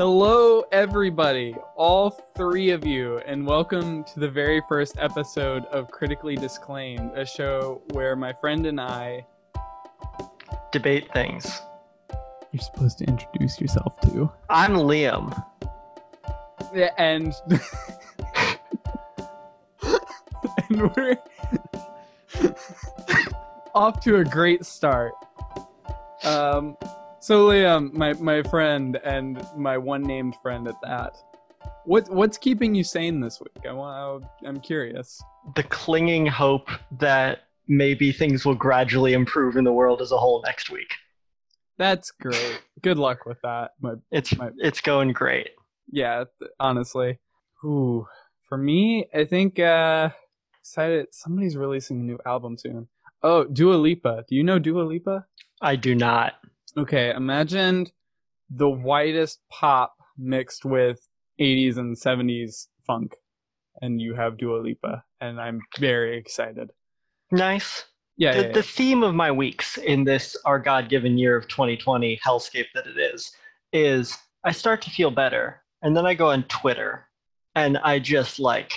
Hello, everybody, all three of you, and welcome to the very first episode of Critically Disclaimed, a show where my friend and I. Debate things. You're supposed to introduce yourself too. I'm Liam. Yeah, and. and we're off to a great start. Um, so Liam, my my friend and my one named friend at that. What what's keeping you sane this week? I want. I'm curious. The clinging hope that maybe things will gradually improve in the world as a whole next week. That's great. Good luck with that. My, It's my, it's going great. yeah, th- honestly. Ooh, for me, I think uh excited somebody's releasing a new album soon. Oh, Dua Lipa. Do you know Dua Lipa? I do not. Okay, imagine the whitest pop mixed with 80s and 70s funk, and you have Dua Lipa, and I'm very excited. Nice. Yeah, the, yeah, the theme of my weeks in this our god-given year of 2020 hellscape that it is is i start to feel better and then i go on twitter and i just like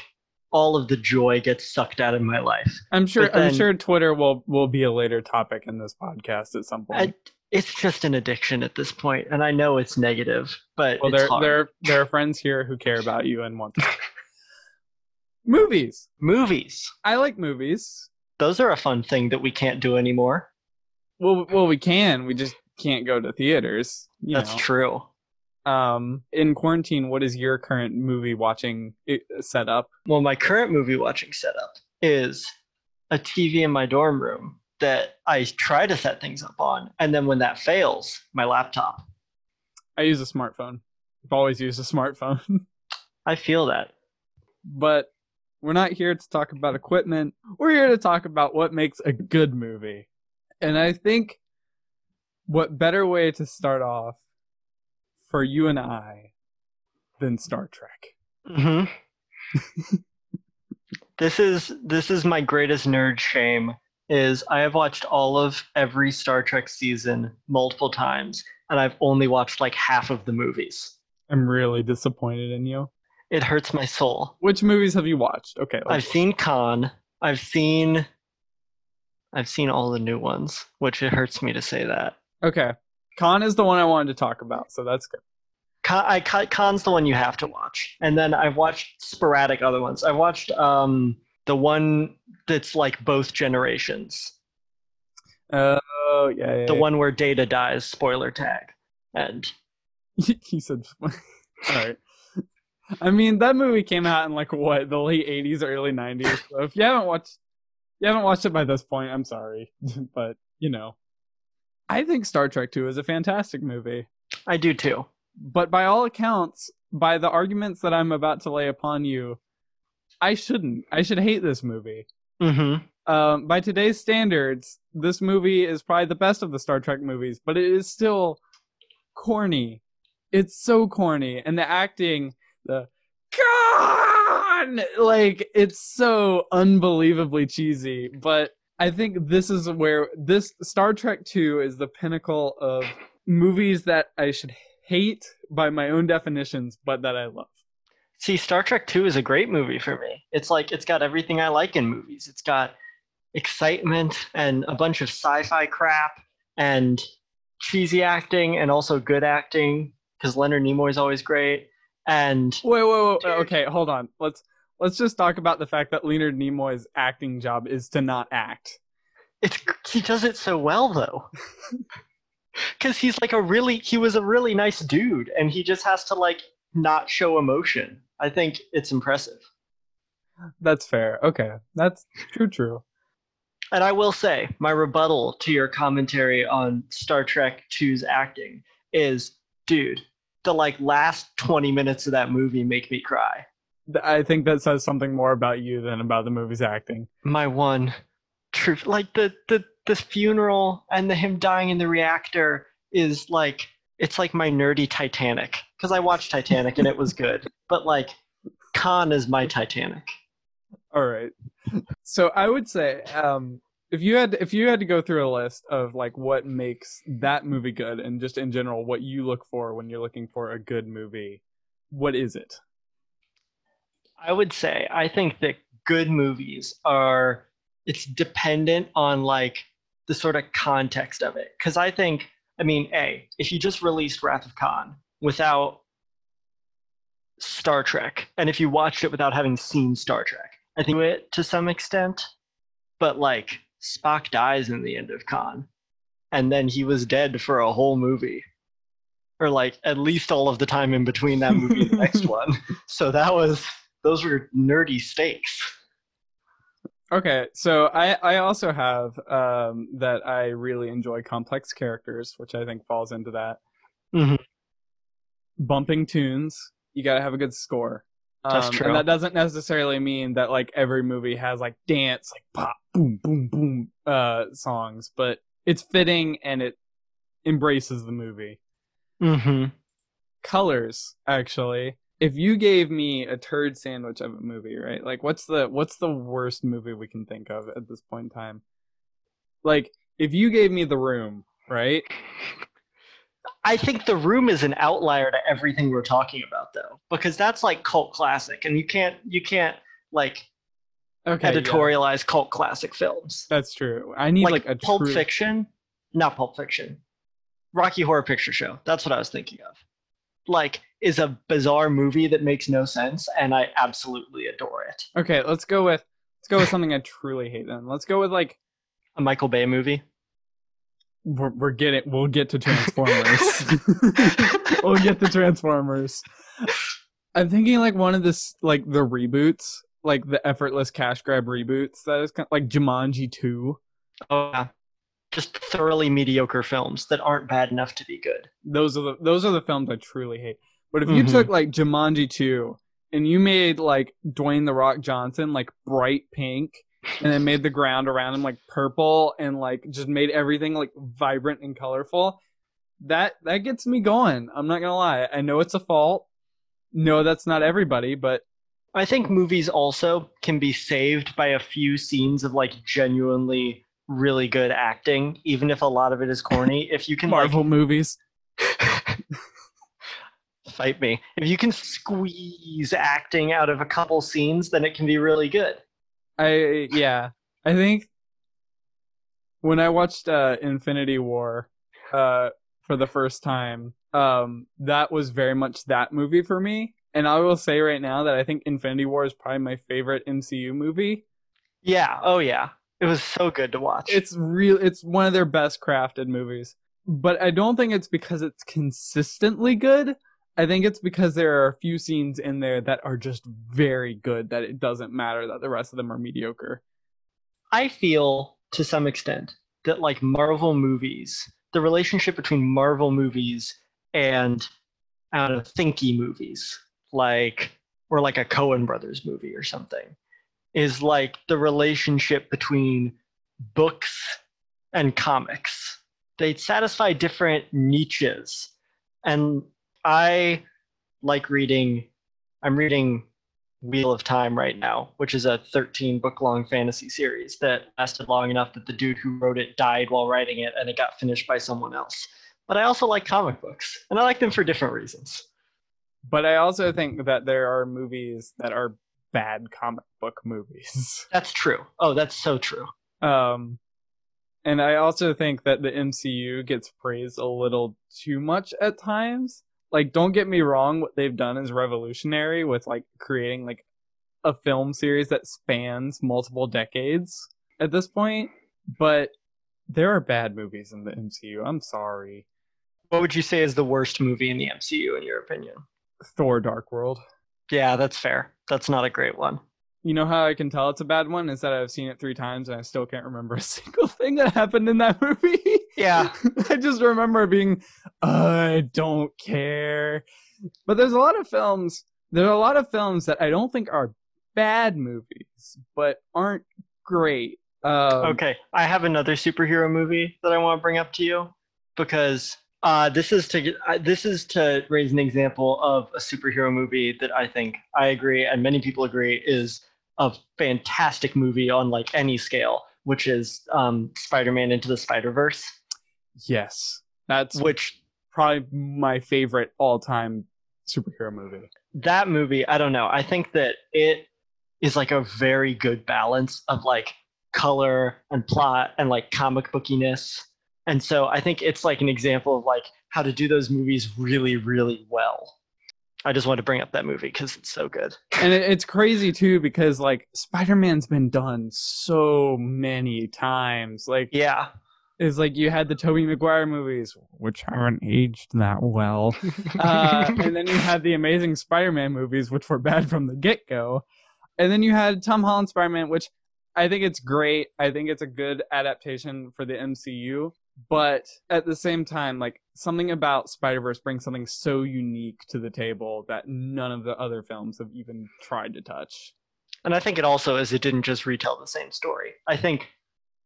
all of the joy gets sucked out of my life I'm sure. but I'm sure Twitter will will be a later topic in this podcast at some point. I, it's just an addiction at this point and i know it's negative but well, it's there hard. there there are friends here who care about you and want to. movies. movies I like movies. those are a fun thing that we can't do anymore Well, well, we can. We just can't go to theaters. You that's know. true Um, in quarantine, what is your current movie watching uh, setup? well my current movie watching setup is a tv in my dorm room that i try to set things up on and then when that fails my laptop I use a smartphone. I've always used a smartphone. i feel that but we're not here to talk about equipment. We're here to talk about what makes a good movie. And I think what better way to start off for you and I than Star Trek? hmm this is this is my greatest nerd shame is i have watched all of every star trek season multiple times and i've only watched like half of the movies I'm really disappointed in you. it hurts my soul Which movies have you watched? Okay, i've seen khan i've seen i've seen all the new ones which it hurts me to say that okay. Khan is the one I wanted to talk about, so that's good. Khan, I, Khan's the one you have to watch, and then I've watched sporadic other ones. I've watched um the one that's like both generations, Oh yeah, yeah the yeah. one where Data dies. Spoiler tag, and he said all right i mean that movie came out in like what the late 80s early 90s so if you haven't watched you haven't watched it by this point i'm sorry but you know i think star trek 2 is a fantastic movie I do too. but by all accounts by the arguments that i'm about to lay upon you i shouldn't i should hate this movie Mm-hmm. um, by today's standards, this movie is probably the best of the Star Trek movies, but it is still corny. It's so corny, and the acting, the Khan, like it's so unbelievably cheesy. But I think this is where this Star Trek Two is the pinnacle of movies that I should hate by my own definitions, but that I love. See, Star Trek Two is a great movie for me. It's like it's got everything I like in movies. It's got excitement and a bunch of sci-fi crap and cheesy acting and also good acting because Leonard Nimoy is always great. And Wait, wait, wait. Okay, hold on. Let's let's just talk about the fact that Leonard Nimoy's acting job is to not act. it's he does it so well though because he's like a really he was a really nice dude and he just has to like not show emotion i think it's impressive That's fair. Okay, that's true. True. and i will say my rebuttal to your commentary on star trek 2's acting is dude the like last 20 minutes of that movie make me cry I think that says something more about you than about the movie's acting. my one truth like the the the funeral and the him dying in the reactor is like it's like my nerdy titanic because i watched titanic and it was good but like khan is my titanic All right. So I would say, um, if you had if you had to go through a list of like what makes that movie good and just in general what you look for when you're looking for a good movie, what is it? I would say I think that good movies are it's dependent on like the sort of context of it. Because I think, I mean, a if you just released Wrath of Khan without Star Trek, and if you watched it without having seen Star Trek, I think it to some extent. But like Spock dies in the end of Khan, and then he was dead for a whole movie, or like at least all of the time in between that movie and the next one. So that was those were nerdy stakes. Okay, so I I also have um that I really enjoy complex characters, which I think falls into that. Mhm. Bumping tunes, you got to have a good score. That's Um, true. And that doesn't necessarily mean that like every movie has like dance, like pop, boom, boom, boom, uh, songs, but it's fitting and it embraces the movie. Mm-hmm. Colors, actually. If you gave me a turd sandwich of a movie, right? Like, what's the what's the worst movie we can think of at this point in time? Like, if you gave me The Room, right? I think The Room is an outlier to everything we're talking about, though, because that's like cult classic, and you can't you can't like Okay, yeah, editorialize cult classic films. that's true. I need like, like, a Pulp true. Fiction, not Pulp Fiction, Rocky Horror Picture Show. That's what I was thinking of. Like, is a bizarre movie that makes no sense, and I absolutely adore it. Okay, let's go with let's go with something I truly hate. Then let's go with like A Michael Bay movie. we're, we're getting we'll get to Transformers. we'll get to Transformers. I'm thinking like one of this like the reboots, like the effortless cash grab reboots. That is kind of like Jumanji two. Oh, yeah. Just thoroughly mediocre films that aren't bad enough to be good. Those are the those are the films I truly hate. But if you Mhm. took like Jumanji two and you made like Dwayne the Rock Johnson like bright pink and then made the ground around him like purple and like just made everything like vibrant and colorful that that gets me going i'm not gonna lie i know it's a fault no that's not everybody but I think movies also can be saved by a few scenes of like genuinely really good acting, even if a lot of it is corny. If you can marvel movies like fight me, if you can squeeze acting out of a couple scenes, then it can be really good. i yeah i think when i watched uh infinity war uh for the first time um that was very much that movie for me and i will say right now that i think infinity war is probably my favorite mcu movie Yeah. Oh yeah. It was so good to watch. it's real it's one of their best crafted movies but i don't think it's because it's consistently good i think it's because there are a few scenes in there that are just very good that it doesn't matter that the rest of them are mediocre I feel to some extent that like Marvel movies, the relationship between Marvel movies and I don't thinky movies, like or like a Coen Brothers movie or something, is like the relationship between books and comics. They satisfy different niches. And I like reading I'm reading Wheel of Time right now, which is a 13 book long fantasy series that lasted long enough that the dude who wrote it died while writing it and it got finished by someone else. But I also like comic books, and I like them for different reasons. but i also think that there are movies that are bad comic book movies That's true. Oh, that's so true. um and i also think that the mcu gets praised a little too much at times like don't get me wrong what they've done is revolutionary with like creating like a film series that spans multiple decades at this point but there are bad movies in the mcu i'm sorry What would you say is the worst movie in the MCU, in your opinion? thor dark world Yeah, that's fair. That's not a great one. You know how i can tell it's a bad one is that i've seen it three times and i still can't remember a single thing that happened in that movie Yeah. I just remember being, I don't care. But there's a lot of films. There are a lot of films that I don't think are bad movies, but aren't great. Um, Okay, I have another superhero movie that I want to bring up to you because uh, this is to uh, this is to raise an example of a superhero movie that I think I agree and many people agree is a fantastic movie on like any scale, which is um, Spider-Man Into the Spider-Verse, Yes, that's which probably my favorite all-time superhero movie. that movie, I don't know. I think that it is like a very good balance of like color and plot and like comic bookiness. And so I think it's like an example of like how to do those movies really, really well. I just wanted to bring up that movie because it's so good. and it, it's crazy too because like Spider-Man's been done so many times. Like Yeah. it's like you had the Tobey Maguire movies, which haven't aged that well. uh, and then you had the Amazing Spider-Man movies, which were bad from the get-go. And then you had Tom Holland Spider-Man, which I think it's great. I think it's a good adaptation for the MCU. But at the same time, like something about Spider-Verse brings something so unique to the table that none of the other films have even tried to touch. and I think it also is it didn't just retell the same story. I think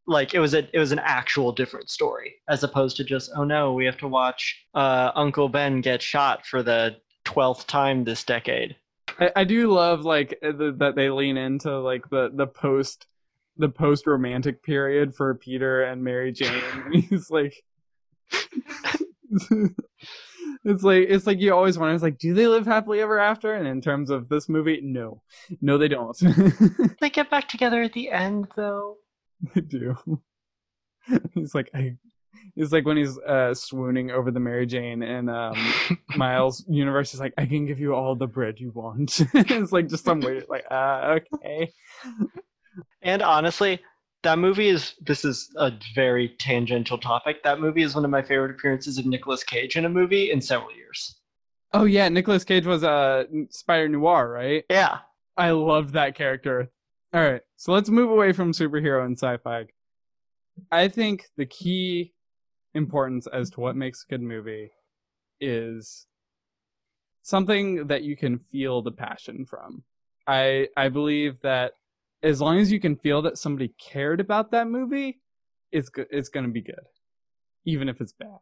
like it was a it was an actual different story as opposed to just oh no we have to watch uh, Uncle Ben get shot for the twelfth time this decade. I, I do love like the, that they lean into like the the post the post romantic period for Peter and Mary Jane. And he's like, it's like it's like you always wonder. It's like, do they live happily ever after? And in terms of this movie, no, no, they don't. They get back together at the end though. they do. He's like, I. It's like when he's uh, swooning over the Mary Jane and um, Miles universe. is like, I can give you all the bread you want. it's like just some weird, like, uh, okay. And honestly, that movie is this is a very tangential topic. That movie is one of my favorite appearances of Nicolas Cage in a movie in several years. Oh yeah, Nicolas Cage was a uh, Spider Noir, right? Yeah. I loved that character. All right, so let's move away from superhero and sci-fi. I think the key importance as to what makes a good movie is something that you can feel the passion from. I I believe that as long as you can feel that somebody cared about that movie, it's good. It's gonna be good, even if it's bad.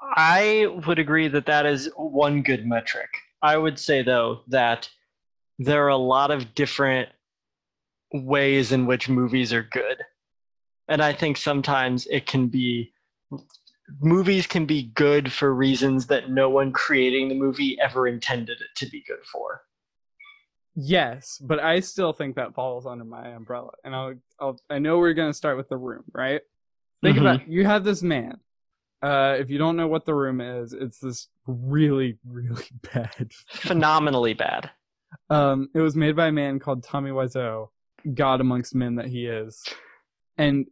I would agree that that is one good metric. I would say though that there are a lot of different ways in which movies are good. And I think sometimes it can be movies can be good for reasons that no one creating the movie ever intended it to be good for. Yes, but I still think that falls under my umbrella. And I'll, I'll I know we're gonna start with the room, right? Think Mhm. about you have this man. Uh, if you don't know what the room is, it's this really, really bad. Phenomenally bad. Um, it was made by a man called Tommy Wiseau, God amongst men that he is, and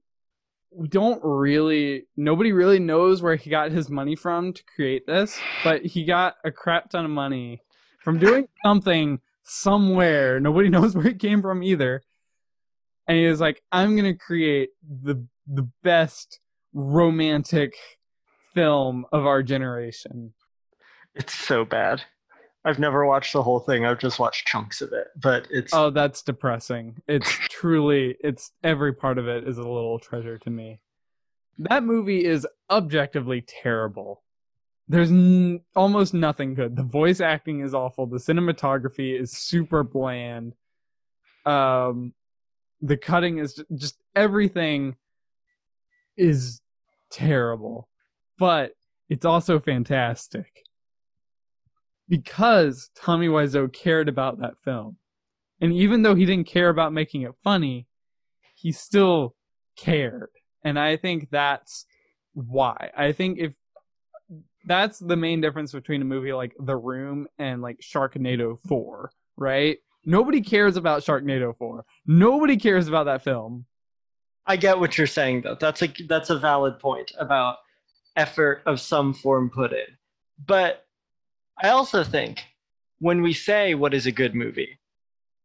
we don't really, nobody really knows where he got his money from to create this, but he got a crap ton of money from doing something somewhere. Nobody knows where it came from either. And he was like, I'm gonna create the the best romantic film of our generation. It's so bad. I've never watched the whole thing. I've just watched chunks of it. But it's Oh, that's depressing. It's truly, it's every part of it is a little treasure to me. That movie is objectively terrible. There's n- almost nothing good. The voice acting is awful. The cinematography is super bland. Um, the cutting is ju- just everything is terrible, but it's also fantastic because Tommy Wiseau cared about that film. And even though he didn't care about making it funny, he still cared. And I think that's why. I think if that's the main difference between a movie like The Room and like Sharknado 4, right? Nobody cares about Sharknado 4. Nobody cares about that film. I get what you're saying though. That's a that's a valid point about effort of some form put in. But I also think when we say what is a good movie,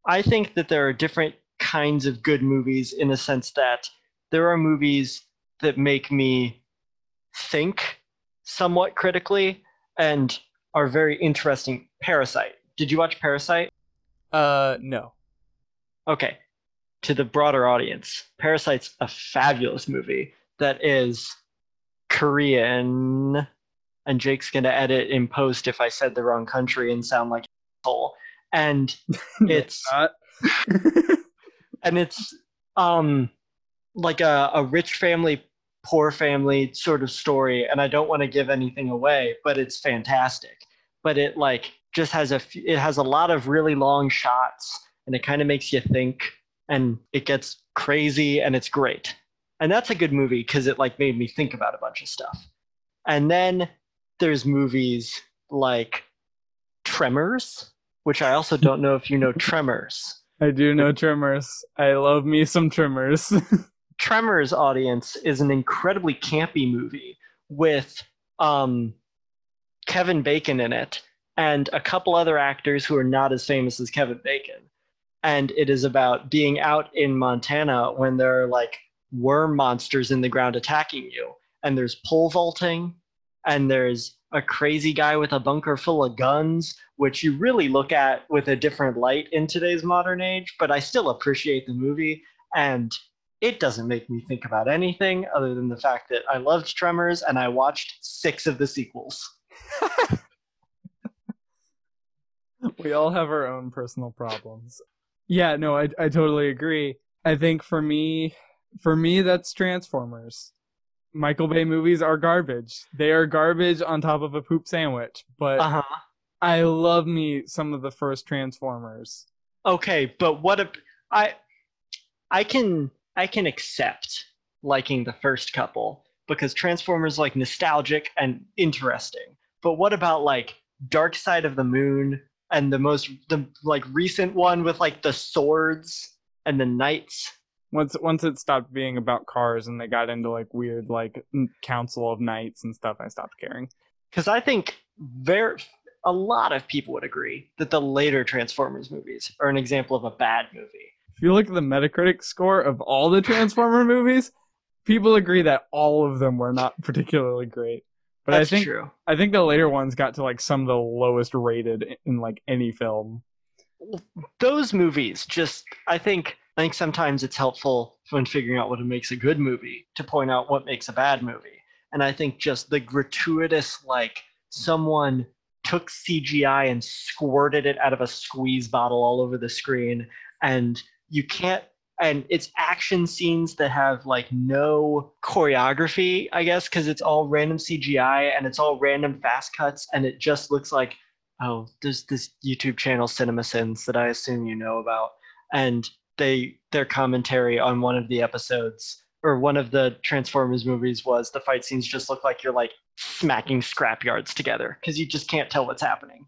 I think that there are different kinds of good movies in the sense that there are movies that make me think somewhat critically and are very interesting. Parasite. Did you watch Parasite? Uh, no. okay to the broader audience parasite's a fabulous movie that is korean and jake's going to edit in post if i said the wrong country and sound like an asshole and it's and it's um like a, a rich family poor family sort of story and i don't want to give anything away but it's fantastic but it like just has a it has a lot of really long shots and it kind of makes you think and it gets crazy and it's great and that's a good movie because it like made me think about a bunch of stuff and then there's movies like tremors which i also don't know if you know tremors I do know Tremors. I love me some Tremors. tremors audience is an incredibly campy movie with um, kevin bacon in it and a couple other actors who are not as famous as kevin bacon. And it is about being out in montana when there are like worm monsters in the ground attacking you. And there's pole vaulting and there's a crazy guy with a bunker full of guns which you really look at with a different light in today's modern age but i still appreciate the movie. And it doesn't make me think about anything other than the fact that i loved tremors and i watched six of the sequels we all have our own personal problems. Yeah, no, I I totally agree. I think for me, for me, that's Transformers. Michael Bay movies are garbage. They are garbage on top of a poop sandwich. But uh-huh I love me some of the first Transformers. okay but what if i i can i can accept liking the first couple because transformers like nostalgic and interesting. But what about like dark side of the moon and the most the like recent one with like the swords and the knights? Once once it stopped being about cars and they got into like weird like council of knights and stuff, I stopped caring. because i think very a lot of people would agree that the later transformers movies are an example of a bad movie If you look at the Metacritic score of all the Transformer movies, people agree that all of them were not particularly great. But that's I think true I think the later ones got to like some of the lowest rated in, in like any film. those movies just i think i think sometimes it's helpful when figuring out what makes a good movie to point out what makes a bad movie and i think just the gratuitous like someone took cgi and squirted it out of a squeeze bottle all over the screen and you can't and it's action scenes that have like no choreography i guess because it's all random cgi and it's all random fast cuts and it just looks like oh, there's this YouTube channel CinemaSins that I assume you know about, and they their commentary on one of the episodes or one of the Transformers movies was the fight scenes just look like you're like smacking scrapyards together because you just can't tell what's happening,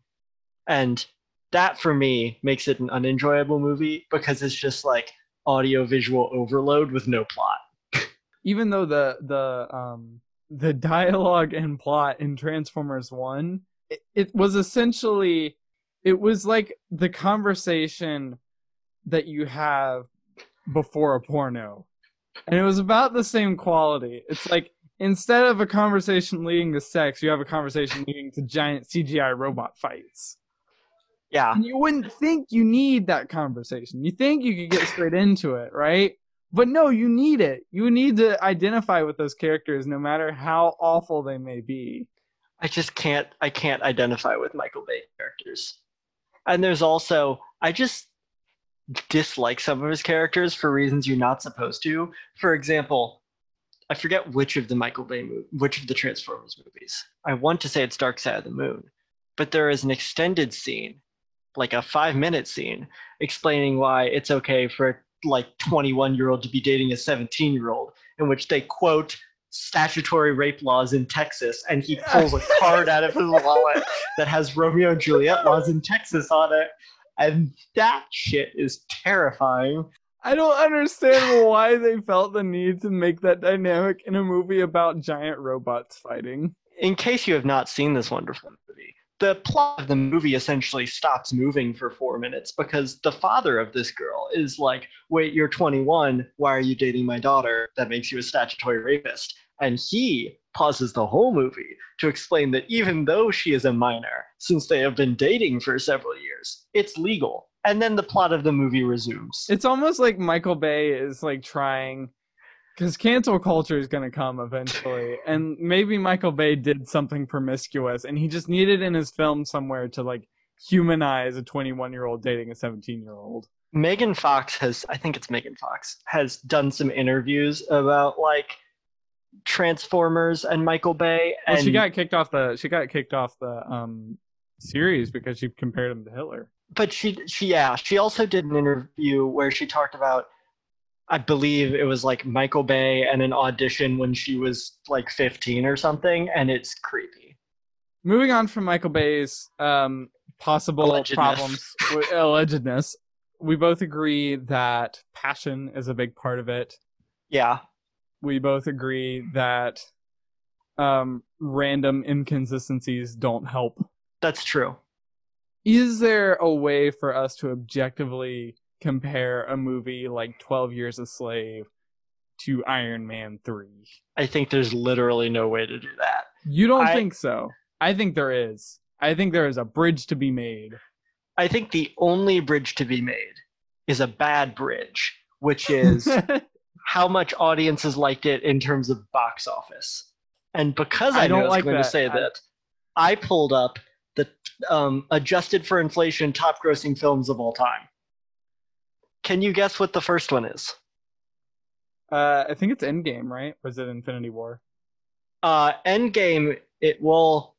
and that for me makes it an unenjoyable movie because it's just like audio visual overload with no plot. Even though the the um the dialogue and plot in Transformers 1 it, it was essentially it was like the conversation that you have before a porno. And it was about the same quality. It's like instead of a conversation leading to sex, you have a conversation leading to giant CGI robot fights. Yeah, And you wouldn't think you need that conversation. You think you could get straight into it, right? But no, you need it. You need to identify with those characters no matter how awful they may be. I just can't I can't identify with Michael Bay characters. And there's also I just dislike some of his characters for reasons you're not supposed to. For example, I forget which of the Michael Bay which of the Transformers movies. I want to say it's Dark Side of the Moon, but there is an extended scene, like a 5-minute scene explaining why it's okay for like 21 year old to be dating a 17 year old in which they quote statutory rape laws in Texas, and he pulls a card out of his wallet that has Romeo and Juliet laws in Texas on it. And that shit is terrifying. I don't understand why they felt the need to make that dynamic in a movie about giant robots fighting. In case you have not seen this wonderful movie, the plot of the movie essentially stops moving for four minutes because the father of this girl is like, Wait, you're 21. Why are you dating my daughter? That makes you a statutory rapist. And he pauses the whole movie to explain that even though she is a minor, since they have been dating for several years, it's legal. And then the plot of the movie resumes. It's almost like Michael Bay is like trying because cancel culture is going to come eventually and maybe Michael Bay did something promiscuous and he just needed in his film somewhere to like humanize a 21 year old dating a 17 year old Megan Fox has, I think it's Megan Fox, has done some interviews about like Transformers and Michael Bay. And Well, she got kicked off the she got kicked off the um series because she compared him to Hitler. but she, she, yeah, she also did an interview where she talked about, I believe it was like Michael Bay and an audition when she was like 15 or something, and it's creepy. Moving on from Michael Bay's um possible Allegedness. problems with allegedness, we both agree that passion is a big part of it. Yeah, We both agree that um random inconsistencies don't help that's true. is there a way for us to objectively compare a movie like 12 Years a Slave to Iron Man 3? I think there's literally no way to do that. You don't I- think so? I think there is. I think there is a bridge to be made. I think the only bridge to be made is a bad bridge, which is how much audiences liked it in terms of box office. And because I, I don't knew I was like going to say I- that, I pulled up the um, adjusted for inflation top grossing films of all time. Can you guess what the first one is? uh, I think it's Endgame, right? Or is it Infinity War? Uh, Endgame, it will.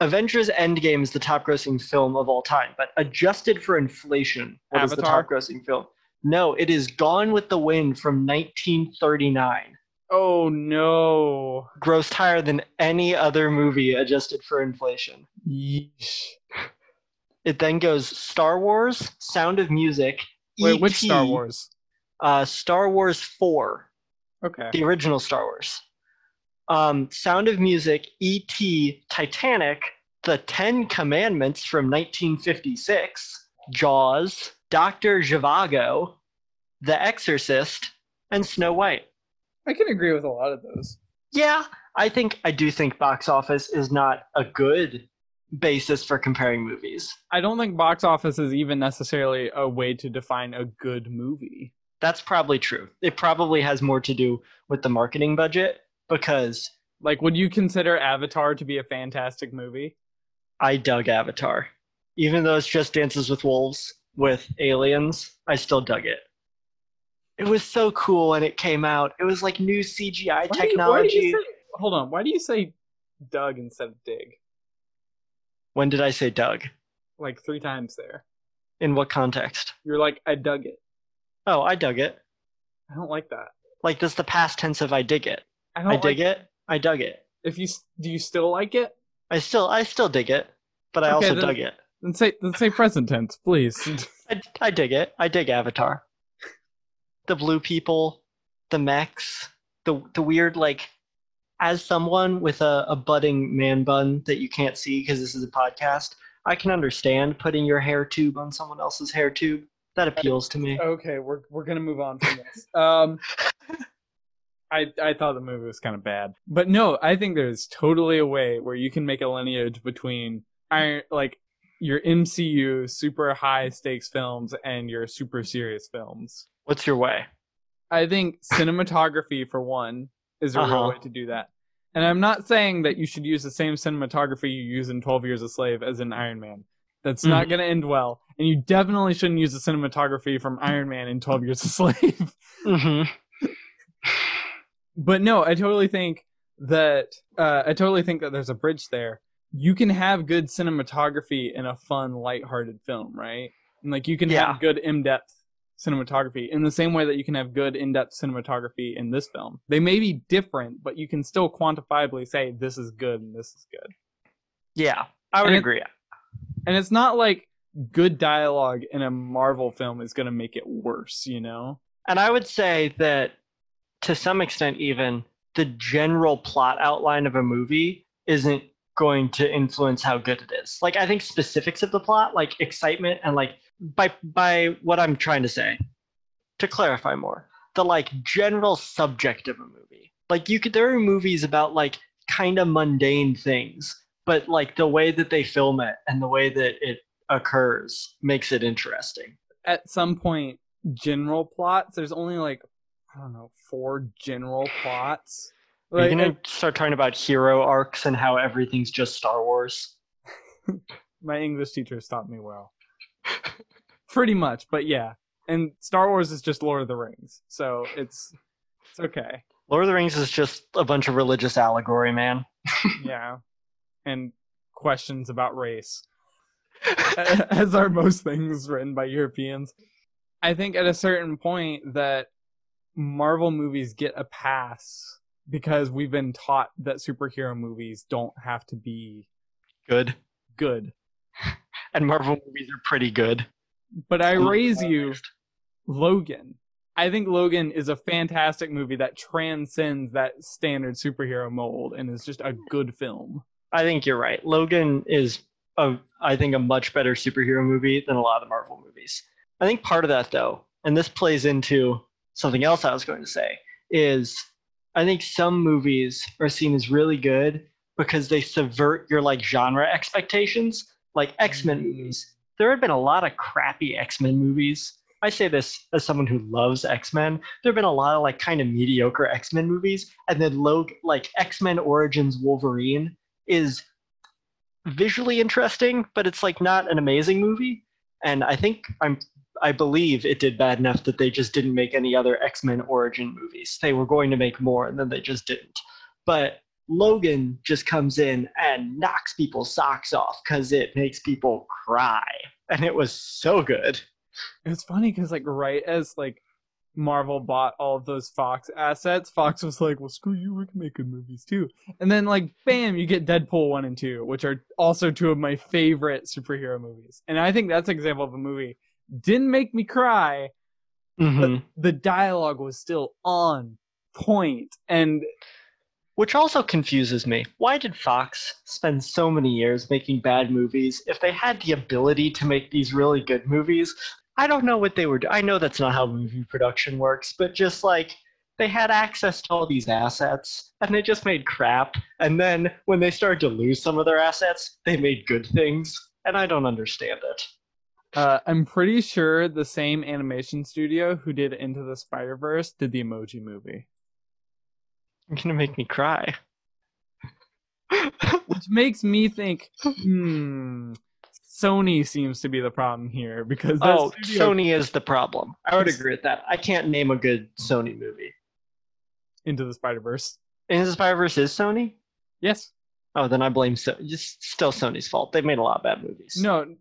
Avengers Endgame is the top grossing film of all time, but adjusted for inflation, what is the top grossing film? No, it is Gone with the Wind from 1939. Oh no. Grossed higher than any other movie adjusted for inflation. Yeesh. It then goes Star Wars, Sound of Music, Wait, which Star Wars? Uh, Star Wars 4, Okay. the original Star Wars. Um, Sound of Music, E.T., Titanic, The Ten Commandments from 1956, Jaws, Dr. Zhivago, The Exorcist, and Snow White. I can agree with a lot of those. Yeah, I think I do think box office is not a good basis for comparing movies. I don't think box office is even necessarily a way to define a good movie. That's probably true. It probably has more to do with the marketing budget because Like, would you consider Avatar to be a fantastic movie? I dug Avatar. Even though it's just Dances with Wolves with aliens, I still dug it. It was so cool when it came out. It was like new CGI Why do you- why do technology. you say- hold on. Why do you say dug instead of Dig? When did I say dug? Like three times there. In what context? You're like, I dug it. Oh, I dug it. I don't like that. Like does the past tense of I dig it. I don't I dig like, it. I dug it. If you do, you still like it? I still I still dig it, but I Okay, also then- dug it. Then say then say present tense, please. I, I dig it. I dig Avatar. The blue people, the mechs, the the weird like. As someone with a, a budding man bun that you can't see because this is a podcast, I can understand putting your hair tube on someone else's hair tube. That appeals to me. okay, we're we're gonna move on from this. Um, I I thought the movie was kind of bad, but no, I think there's totally a way where you can make a lineage between Iron like your MCU super high stakes films and your super serious films. What's your way? I think cinematography, for one, is a real Uh-huh. way to do that. And I'm not saying that you should use the same cinematography you use in 12 Years a Slave as in Iron Man. That's not going to end well. And you definitely shouldn't use the cinematography from Iron Man in 12 Years a Slave. Mm-hmm. but no, I totally think that uh, I totally think that there's a bridge there. You can have good cinematography in a fun, lighthearted film, right? And like you can Yeah. have good in-depth cinematography in the same way that you can have good in-depth cinematography in this film. They may be different, but you can still quantifiably say this is good and this is good. Yeah, I would And it- agree. And it's not like good dialogue in a Marvel film is going to make it worse, you know? And I would say that to some extent, even the general plot outline of a movie isn't going to influence how good it is. Like, I think specifics of the plot, like excitement and like by by what I'm trying to say, to clarify more, the like general subject of a movie. Like, you could there are movies about like kind of mundane things, but like the way that they film it and the way that it occurs makes it interesting. At some point, general plots, there's only like, I don't know, four general plots. Are you gonna start talking about hero arcs and how everything's just Star Wars? my English teacher taught me well. Pretty much, but yeah. And Star Wars is just Lord of the Rings, so it's it's okay. Lord of the Rings is just a bunch of religious allegory, man. yeah, and questions about race, as are most things written by Europeans. I think at a certain point that Marvel movies get a pass because we've been taught that superhero movies don't have to be Good. good. And Marvel movies are pretty good. But I raise you Logan. I think Logan is a fantastic movie that transcends that standard superhero mold and is just a good film. I think you're right. Logan is a, I think, a much better superhero movie than a lot of the Marvel movies. I think part of that, though, and this plays into something else I was going to say, is I think some movies are seen as really good because they subvert your like genre expectations, like X Men mm. movies. There have been a lot of crappy X Men movies. I say this as someone who loves X Men. There have been a lot of like kind of mediocre X Men movies, and then Log like X Men Origins Wolverine is visually interesting, but it's like not an amazing movie. And I think I'm I believe it did bad enough that they just didn't make any other X Men origin movies. They were going to make more, and then they just didn't. But Logan just comes in and knocks people's socks off because it makes people cry, and it was so good. It's funny because like right as like Marvel bought all of those Fox assets, Fox was like, "Well, screw you, we can make good movies too." And then like, bam, you get Deadpool one and two, which are also two of my favorite superhero movies. And I think that's an example of a movie didn't make me cry, Mm-hmm. but the dialogue was still on. And Which also confuses me. Why did Fox spend so many years making bad movies if they had the ability to make these really good movies? I don't know what they were doing. I know that's not how movie production works, but just like they had access to all these assets and they just made crap. And then when they started to lose some of their assets, they made good things. And I don't understand it. Uh, I'm pretty sure the same animation studio who did Into the Spider Verse did the Emoji Movie, You're going to make me cry. which makes me think, hmm, Sony seems to be the problem here because that oh, studio Sony is the problem. I would agree with that. I can't name a good Sony movie. Into the Spider Verse. Into the Spider Verse is Sony? Yes. Oh, then I blame so. Just still Sony's fault. They've made a lot of bad movies. No.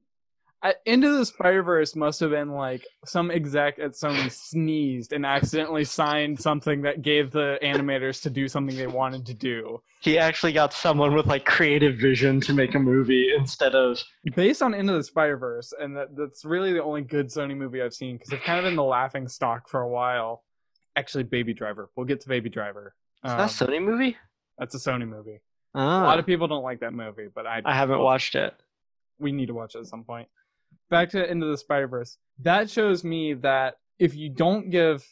I, Into the Spider Verse must have been like some exec at Sony sneezed and accidentally signed something that gave the animators to do something they wanted to do. He actually got someone with like creative vision to make a movie instead of. based on Into the Spider Verse, and that, that's really the only good Sony movie I've seen because they've kind of been the laughing stock for a while. Actually, Baby Driver. We'll get to Baby Driver. Is Um, that a Sony movie? that's a Sony movie. A Ah, lot of people don't like that movie, but I I haven't watched it. we need to watch it at some point. Back to Into the Spider Verse. That shows me that if you don't give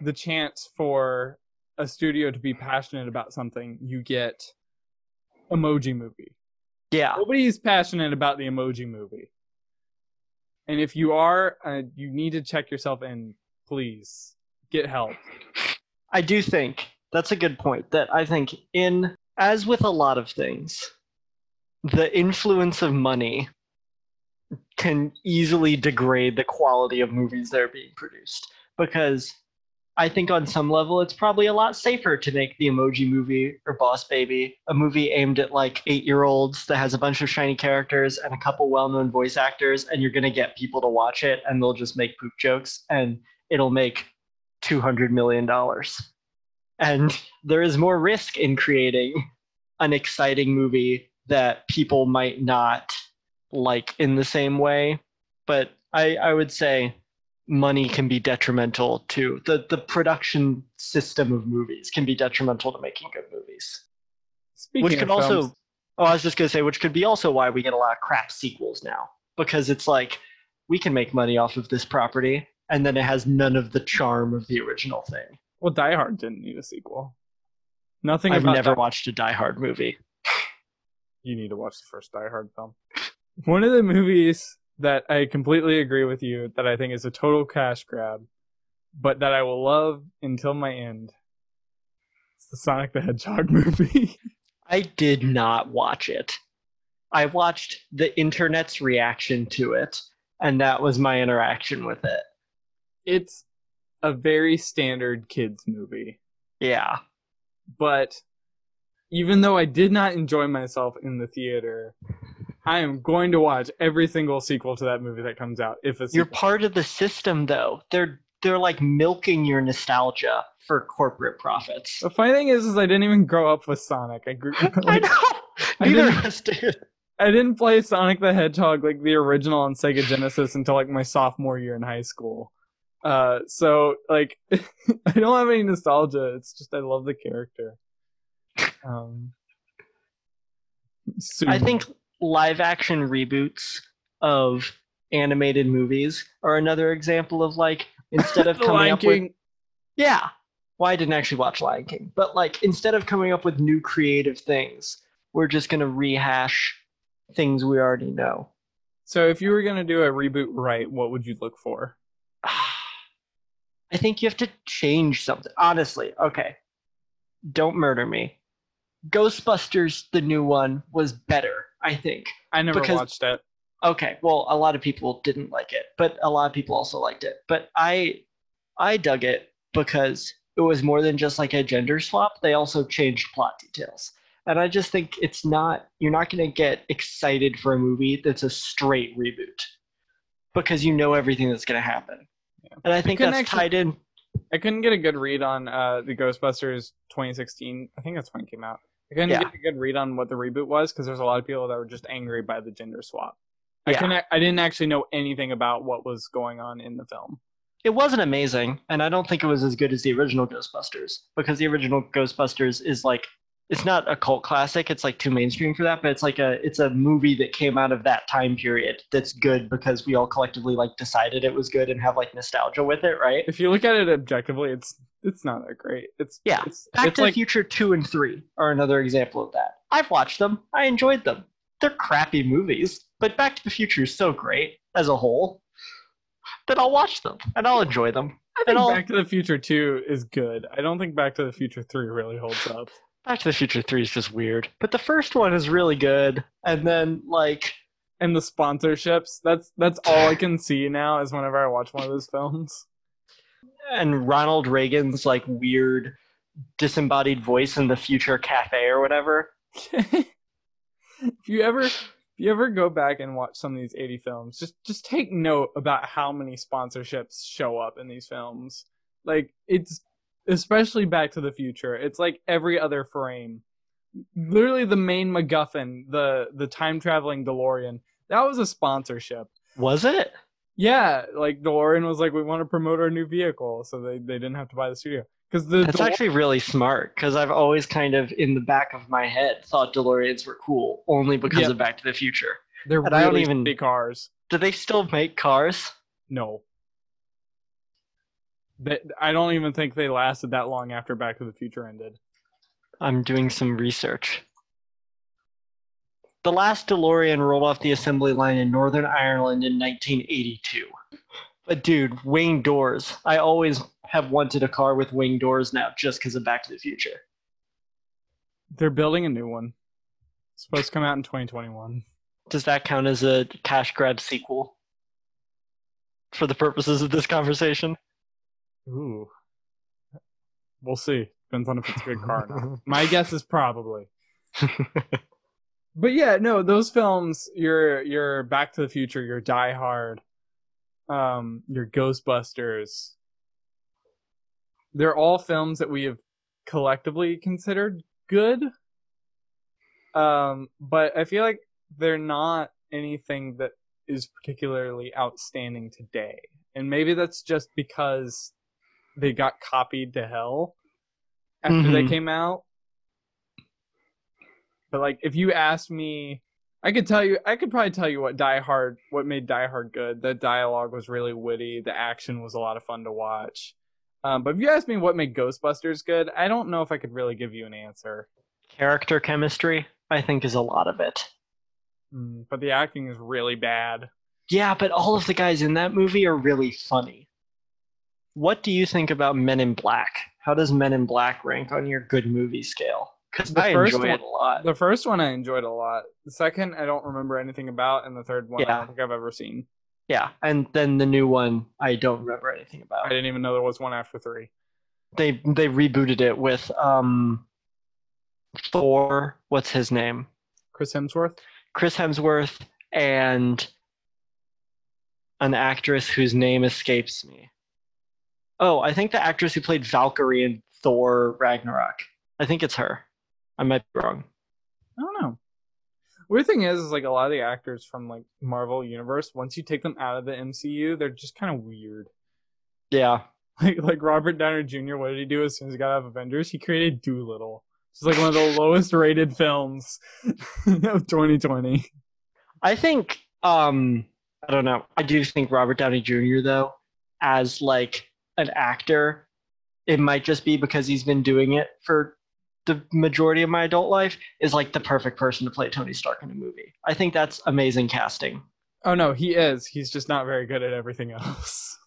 the chance for a studio to be passionate about something, you get Emoji Movie. Yeah, Nobody's passionate about the Emoji Movie. And if you are, uh, you need to check yourself in. Please get help. I do think that's a good point. That I think in as with a lot of things, the influence of money can easily degrade the quality of movies that are being produced because I think on some level it's probably a lot safer to make the emoji movie or Boss Baby a movie aimed at like eight year olds that has a bunch of shiny characters and a couple well known voice actors, and you're gonna get people to watch it and they'll just make poop jokes and it'll make two hundred million dollars. And there is more risk in creating an exciting movie that people might not like in the same way. But I, I would say money can be detrimental to the, the production system of movies can be detrimental to making good movies. Speaking which of could also films, oh, I was just gonna say, which could be also why we get a lot of crap sequels now. Because it's like we can make money off of this property and then it has none of the charm of the original thing. well, Die Hard didn't need a sequel. Nothing I've never Die- watched a Die Hard movie. you need to watch the first Die Hard film. One of the movies that I completely agree with you that I think is a total cash grab, but that I will love until my end. It's the Sonic the Hedgehog movie. I did not watch it. I watched the internet's reaction to it, and that was my interaction with it. it's a very standard kids movie. Yeah. But even though I did not enjoy myself in the theater, I am going to watch every single sequel to that movie that comes out. If it's You're part of the system though. They're they're like milking your nostalgia for corporate profits. the funny thing is, is I didn't even grow up with Sonic. I grew. I Like, know. Neither didn't- of us did. I didn't play Sonic the Hedgehog like the original on Sega Genesis until like my sophomore year in high school. Uh, so like I don't have any nostalgia. It's just I love the character. Um, I think live action reboots of animated movies are another example of like instead of coming Lion up with Yeah. Well, I didn't actually watch Lion King, but like instead of coming up with new creative things, we're just gonna rehash things we already know. So if you were gonna do a reboot right, what would you look for? I think you have to change something. Honestly, okay. Don't murder me. Ghostbusters, the new one, was better, I think. I never Because- watched it. Okay, well, a lot of people didn't like it, but a lot of people also liked it. But I I dug it because it was more than just like a gender swap. They also changed plot details. And I just think it's not you're not going to get excited for a movie that's a straight reboot because you know everything that's going to happen. Yeah. And I think couldn't that's actually- tied in I couldn't get a good read on uh, the Ghostbusters 2016. I think that's when it came out. I couldn't Yeah. get a good read on what the reboot was because there's a lot of people that were just angry by the gender swap. I Yeah. couldn't. I didn't actually know anything about what was going on in the film. it wasn't amazing, and I don't think it was as good as the original Ghostbusters because the original Ghostbusters is like it's not a cult classic. It's like too mainstream for that, but it's like a it's a movie that came out of that time period that's good because we all collectively like decided it was good and have like nostalgia with it, right? If you look at it objectively, it's it's not that great. It's Yeah. It's, Back it's to like the Future two and three are another example of that. I've watched them. I enjoyed them. They're crappy movies, but Back to the Future is so great as a whole that I'll watch them and I'll enjoy them. I think Back to the Future Two is good. I don't think Back to the Future Three really holds up. Back to the Future 3 is just weird. But the first one is really good. And then, like, And the sponsorships. That's that's all I can see now is whenever I watch one of those films. and Ronald Reagan's, like, weird disembodied voice in the future cafe or whatever. if you ever if you ever go back and watch some of these 80 films just just take note about how many sponsorships show up in these films like it's especially back to the future it's like every other frame literally the main macguffin the the time traveling delorean that was a sponsorship Was it? yeah like delorean was like we want to promote our new vehicle so they, they didn't have to buy the studio because the That's DeLorean- actually really smart because I've always kind of, in the back of my head, thought DeLoreans were cool only because of Back to the Future. they're and I don't even- cars Do they still make cars? No. That I don't even think they lasted that long after Back to the Future ended. I'm doing some research. The last DeLorean rolled off the assembly line in Northern Ireland in 1982. But dude, wing doors. I always have wanted a car with wing doors now just because of Back to the Future. They're building a new one. It's supposed to come out in 2021. Does that count as a cash grab sequel? For the purposes of this conversation? Ooh. We'll see. Depends on if it's a good car or not. My guess is probably. But yeah, no, those films, your your Back to the Future, your Die Hard, um, your Ghostbusters, they're all films that we have collectively considered good. Um, but I feel like they're not anything that is particularly outstanding today. And maybe that's just because they got copied to hell after they Mhm. came out. But like if you asked me I could tell you I could probably tell you what Die Hard what made Die Hard good. The dialogue was really witty, the action was a lot of fun to watch. Um, but if you ask me what made Ghostbusters good, I don't know if I could really give you an answer. Character chemistry, I think, is a lot of it. Mm, but the acting is really bad. Yeah, but all of the guys in that movie are really funny. What do you think about Men in Black? How does Men in Black rank on your good movie scale? Because The I first enjoy one- it a lot. The first one I enjoyed a lot. The second I don't remember anything about, and the third one I don't think I've ever seen. Yeah, and then the new one I don't remember anything about. I didn't even know there was one after three. They they rebooted it with um Thor, what's his name? Chris Hemsworth. Chris Hemsworth and an actress whose name escapes me. Oh, I think the actress who played Valkyrie in Thor Ragnarok. I think it's her. I might be wrong. I don't know. Weird thing is, is like a lot of the actors from like Marvel Universe, once you take them out of the MCU, they're just kind of weird. Yeah. Like like Robert Downey Jr. What did he do as soon as he got out of Avengers? He created Dolittle. It's like one of the lowest rated films of 2020. I think um I don't know. I do think Robert Downey Jr. though, as like an actor, it might just be because he's been doing it for the majority of my adult life, is like the perfect person to play Tony Stark in a movie. I think that's amazing casting. Oh no, he is. He's just not very good at everything else.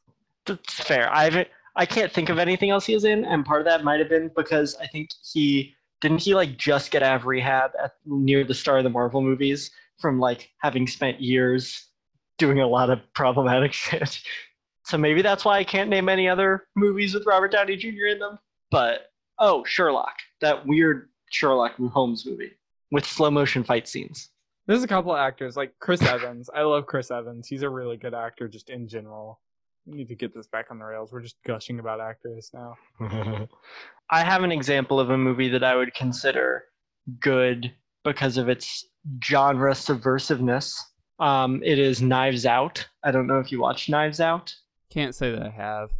That's fair. I haven't I can't think of anything else he was in, and part of that might have been because I think he didn't he like just get out of rehab at near the start of the Marvel movies from like having spent years doing a lot of problematic shit. So maybe that's why I can't name any other movies with Robert Downey Jr. in them. But oh, Sherlock, that weird Sherlock Holmes movie with slow motion fight scenes. There's a couple of actors like Chris Evans. I love Chris Evans. He's a really good actor just in general. We need to get this back on the rails. We're just gushing about actors now. I have an example of a movie that I would consider good because of its genre subversiveness. Um, it is Knives Out. I don't know if you watched Knives Out. Can't say that I have.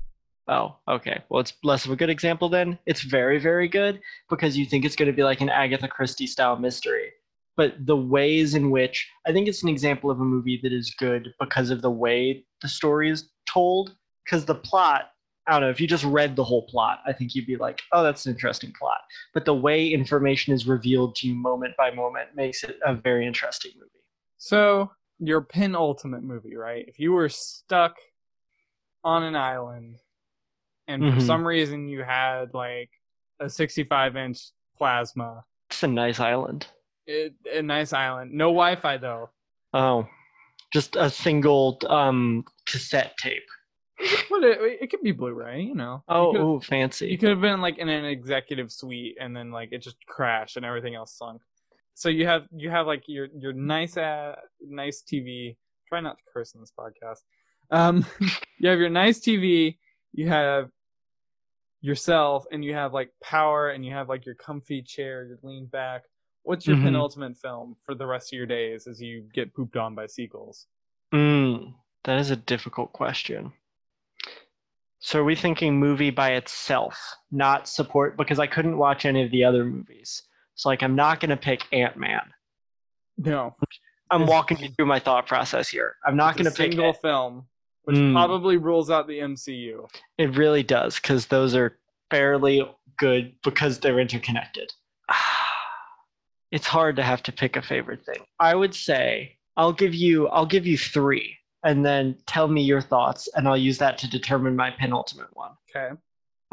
Oh, okay. Well, it's less of a good example then. It's very, very good because you think it's going to be like an Agatha Christie style mystery. But the ways in which I think it's an example of a movie that is good because of the way the story is told. Because the plot, I don't know, if you just read the whole plot, I think you'd be like, oh, that's an interesting plot. But the way information is revealed to you moment by moment makes it a very interesting movie. So, your penultimate movie, right? If you were stuck on an island and for Mhm. some reason you had like a 65 inch plasma, It's a nice island. it, a nice island, no Wi Fi though. Oh, just a single um, cassette tape. But it, it could be Blu ray, you know. Oh, You ooh, fancy. You could have been like in an executive suite and then like it just crashed and everything else sunk. So you have you have like your your nice uh, nice TV. Try not to curse in this podcast. Um, you have your nice TV. You have yourself, and you have like power, and you have like your comfy chair. You're back. What's your Mhm. penultimate film for the rest of your days as you get pooped on by seagulls? Mm, that is a difficult question. So are we thinking movie by itself, not support? Because I couldn't watch any of the other movies. So like, I'm not gonna pick Ant Man. No, I'm walking you through my thought process here. I'm not gonna pick single it. film, which Mm. probably rules out the MCU. It really does, because those are fairly good because they're interconnected. It's hard to have to pick a favorite thing. I would say I'll give you I'll give you three, and then tell me your thoughts, and I'll use that to determine my penultimate one. Okay.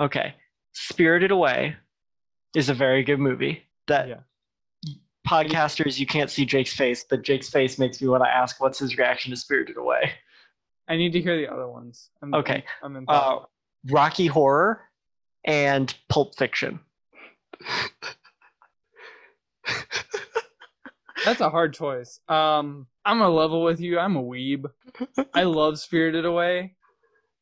Okay. Spirited Away is a very good movie. That Yeah. podcasters, you can't see Jake's face, but Jake's face makes me want to ask what's his reaction to Spirited Away. I need to hear the other ones. I'm, Okay. I'm, in Uh. Rocky Horror and Pulp Fiction. That's a hard choice. Um, I'm gonna level with you. I'm a weeb. I love Spirited Away.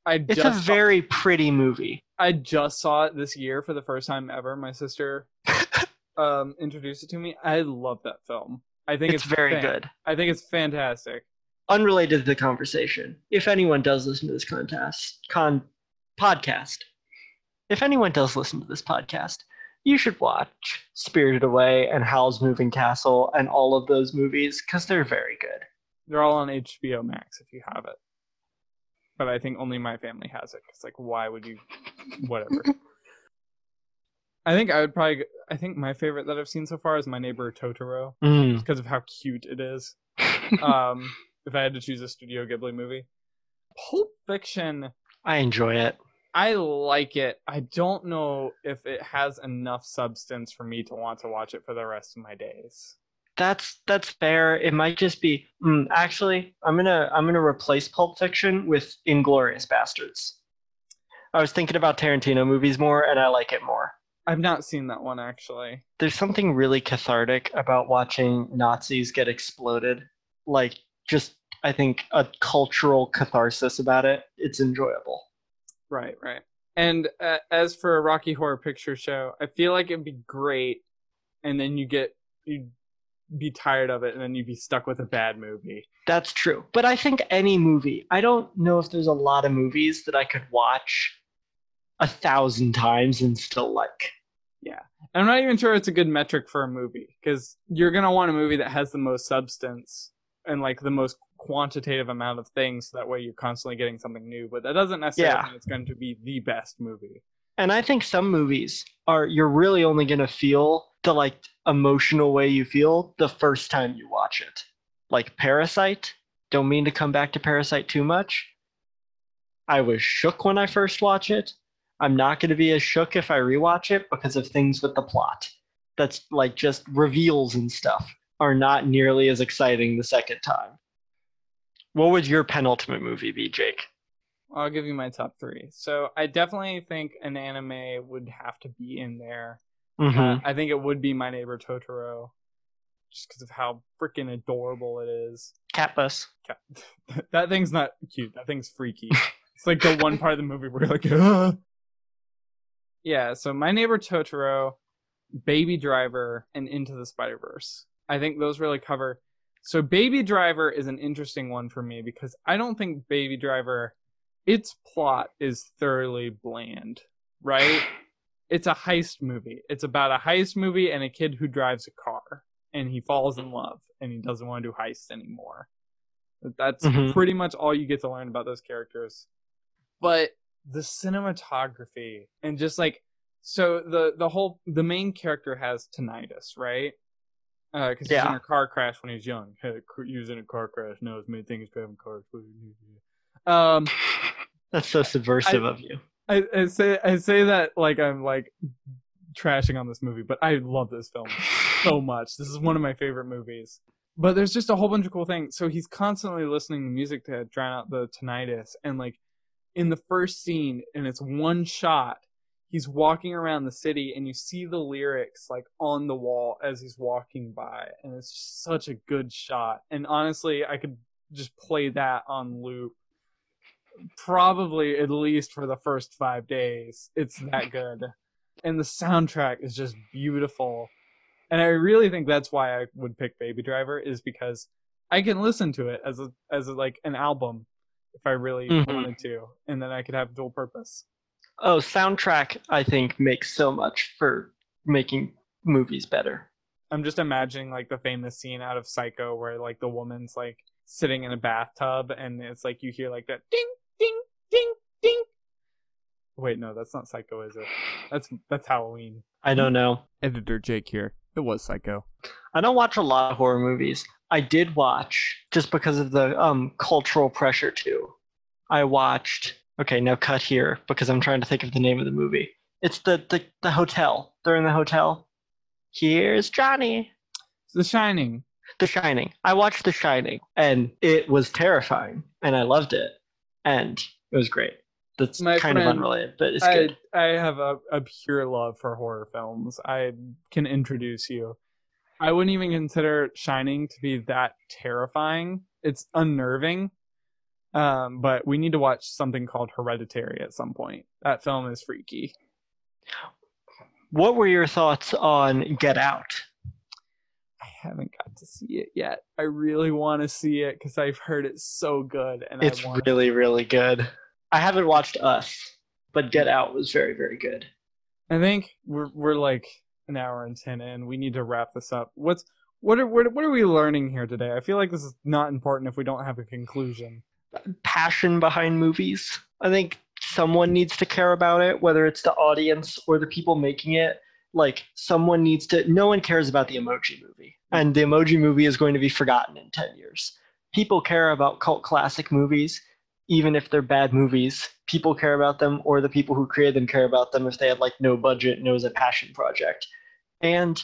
I It's just a very pretty movie. I just saw it this year for the first time ever. My sister um introduced it to me. I love that film. I think It's it's, very fan- good. I think it's fantastic. Unrelated to the conversation, if anyone does listen to this contest, con podcast, if anyone does listen to this podcast, you should watch Spirited Away and Howl's Moving Castle and all of those movies because they're very good. They're all on HBO Max if you have it. But I think only my family has it. It's like, why would you? Whatever. I think I would probably. I think my favorite that I've seen so far is My Neighbor Totoro Mm. because of how cute it is. um, if I had to choose a Studio Ghibli movie, Pulp Fiction, I enjoy it. I like it. I don't know if it has enough substance for me to want to watch it for the rest of my days. That's that's fair. It might just be mm, actually. I'm gonna I'm gonna replace Pulp Fiction with Inglourious Basterds. I was thinking about Tarantino movies more, and I like it more. I've not seen that one actually. There's something really cathartic about watching Nazis get exploded. Like just I think a cultural catharsis about it. It's enjoyable. Right, right. And uh, as for a Rocky Horror Picture Show, I feel like it'd be great, and then you get you be tired of it and then you'd be stuck with a bad movie. That's true. But I think any movie, I don't know if there's a lot of movies that I could watch a thousand times and still like. Yeah. And I'm not even sure it's a good metric for a movie because you're going to want a movie that has the most substance and like the most quantitative amount of things. So that way you're constantly getting something new. But that doesn't necessarily Yeah. mean it's going to be the best movie. And I think some movies are you're really only gonna feel the like emotional way you feel the first time you watch it. Like Parasite. Don't mean to come back to Parasite too much. I was shook when I first watched it. I'm not gonna be as shook if I rewatch it because of things with the plot. That's like just reveals and stuff are not nearly as exciting the second time. What would your penultimate movie be, Jake? I'll give you my top three. So I definitely think an anime would have to be in there. Mm-hmm. Uh, I think it would be My Neighbor Totoro, just because of how freaking adorable it is. Cat bus. Cat- that thing's not cute. That thing's freaky. it's like the one part of the movie where you're like, "Ah." yeah. So My Neighbor Totoro, Baby Driver, and Into the Spider Verse. I think those really cover. So Baby Driver is an interesting one for me because I don't think Baby Driver, its plot is thoroughly bland, right? It's a heist movie. It's about a heist movie and a kid who drives a car and he falls in love and he doesn't want to do heists anymore. That's Mhm. pretty much all you get to learn about those characters. But the cinematography and just like so the the whole the main character has tinnitus, right? Because he's Yeah. in a car crash when he's young. Hey, he was in a car crash. No, his main thing is driving cars. Um, That's so subversive of you. I, I say I say that like I'm like trashing on this movie, but I love this film so much. This is one of my favorite movies. But there's just a whole bunch of cool things. So he's constantly listening to music to drown out the tinnitus. And like in the first scene, and it's one shot, he's walking around the city and you see the lyrics like on the wall as he's walking by. And it's such a good shot. And honestly, I could just play that on loop probably at least for the first five days. It's that good. And the soundtrack is just beautiful. And I really think that's why I would pick Baby Driver is because I can listen to it as a as a, like an album if I really Mhm. wanted to, and then I could have dual purpose. Oh, soundtrack I think makes so much for making movies better. I'm just imagining like the famous scene out of Psycho where like the woman's like sitting in a bathtub and it's like you hear like that ding ding ding ding. Wait, no, that's not Psycho, is it? That's that's Halloween. I don't know. Editor Jake here. It was Psycho. I don't watch a lot of horror movies. I did watch just because of the um cultural pressure too. I watched okay, now cut here because I'm trying to think of the name of the movie. It's the the, the hotel. They're in the hotel. Here's Johnny. The Shining. The Shining. I watched The Shining and it was terrifying and I loved it. And it was great. That's My kind of unrelated, but it's I good. I have a, a pure love for horror films. I can introduce you. I wouldn't even consider Shining to be that terrifying. It's unnerving. Um, but we need to watch something called Hereditary at some point. That film is freaky. What were your thoughts on Get Out? I haven't got to see it yet. I really want to see it because I've heard it's so good, and It's really, really good. I haven't watched Us, but Get Out was very, very good. I think we're we're like an hour and ten in. We need to wrap this up. What's what are what, what are we learning here today? I feel like this is not important if we don't have a conclusion. Passion behind movies. I think someone needs to care about it, whether it's the audience or the people making it. Like, someone needs to. No one cares about the emoji movie, and the emoji movie is going to be forgotten in 10 years. People care about cult classic movies, even if they're bad movies. People care about them, or the people who created them care about them if they had, like, no budget and it was a passion project. And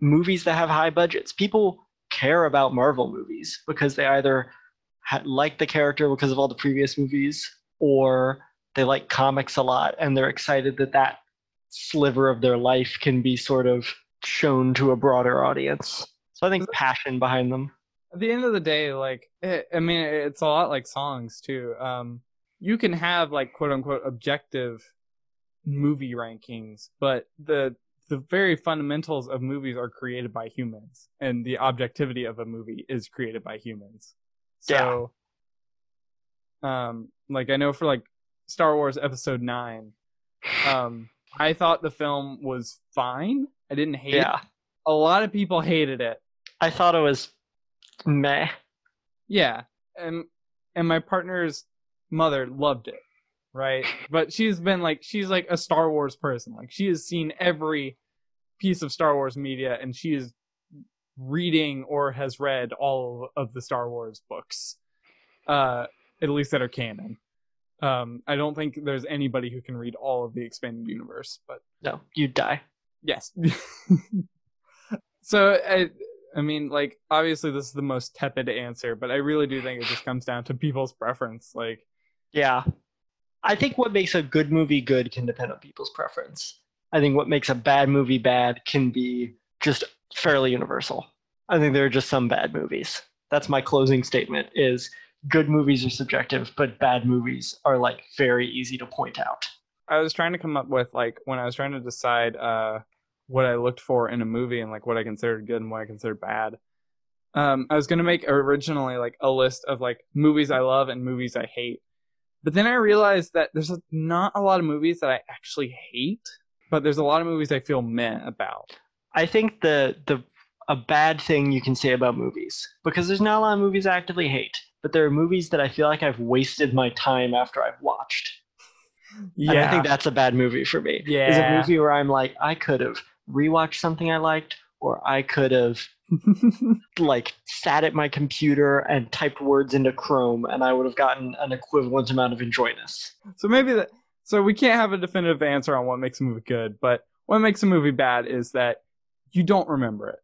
movies that have high budgets. People care about Marvel movies because they either ha- like the character because of all the previous movies or they like comics a lot and they're excited that that sliver of their life can be sort of shown to a broader audience. So I think passion behind them. At the end of the day, like it, I mean, it's a lot like songs too. Um, you can have like quote unquote objective movie rankings, but the the very fundamentals of movies are created by humans, and the objectivity of a movie is created by humans. So, um, like I know for like Star Wars Episode Nine, um, I thought the film was fine. I didn't hate it. Yeah. A lot of people hated it. I thought it was meh. Yeah, and and my partner's mother loved it, right? But she's been like she's like a Star Wars person. Like she has seen every piece of Star Wars media, and she is reading or has read all of the Star Wars books, uh, at least that are canon. Um, I don't think there's anybody who can read all of the expanded universe, but No, you'd die. Yes. so I, I mean, like obviously this is the most tepid answer, but I really do think it just comes down to people's preference. Like, Yeah. I think what makes a good movie good can depend on people's preference. I think what makes a bad movie bad can be just fairly universal. I think there are just some bad movies. That's my closing statement is good movies are subjective, but bad movies are like very easy to point out. I was trying to come up with like when I was trying to decide uh what I looked for in a movie and like what I considered good and what I considered bad. Um, I was gonna make originally like a list of like movies I love and movies I hate, but then I realized that there's not a lot of movies that I actually hate, but there's a lot of movies I feel meh about. I think the the a bad thing you can say about movies because there's not a lot of movies I actively hate, but there are movies that I feel like I've wasted my time after I've watched. Yeah, And I think that's a bad movie for me. Yeah, Is a movie where I'm like, I could have rewatched something I liked, or I could have like sat at my computer and typed words into Chrome, and I would have gotten an equivalent amount of enjoyness. So maybe that. So we can't have a definitive answer on what makes a movie good, but what makes a movie bad is that you don't remember it.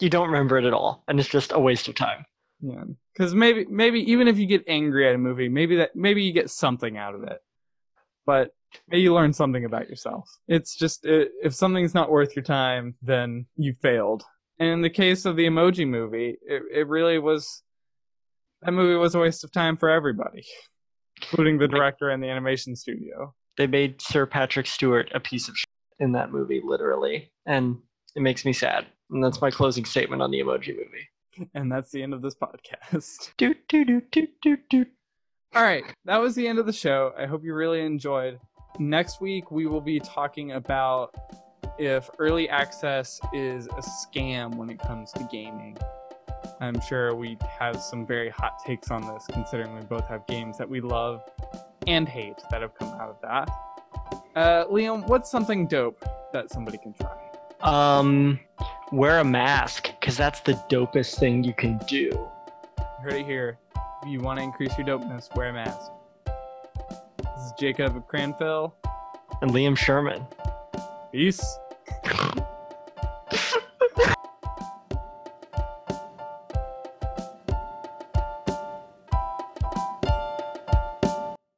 You don't remember it at all, and it's just a waste of time. Yeah, because maybe maybe even if you get angry at a movie, maybe that maybe you get something out of it, but maybe you learn something about yourself. It's just i if something's not worth your time, then you failed. And in the case of the Emoji Movie, it it really was. That movie was a waste of time for everybody, including the director and the animation studio. They made Sir Patrick Stewart a piece of shit in that movie, literally, and it makes me sad. And that's my closing statement on the Emoji Movie. And that's the end of this podcast. Do do do do do do. All right, that was the end of the show. I hope you really enjoyed. Next week, we will be talking about if early access is a scam when it comes to gaming. I'm sure we have some very hot takes on this, considering we both have games that we love and hate that have come out of that. Uh, Liam, what's something dope that somebody can try? Um, wear a mask, because that's the dopest thing you can do. You heard it here. If you want to increase your dopeness, wear a mask. This is Jacob Cranfill. And Liam Sherman. Peace.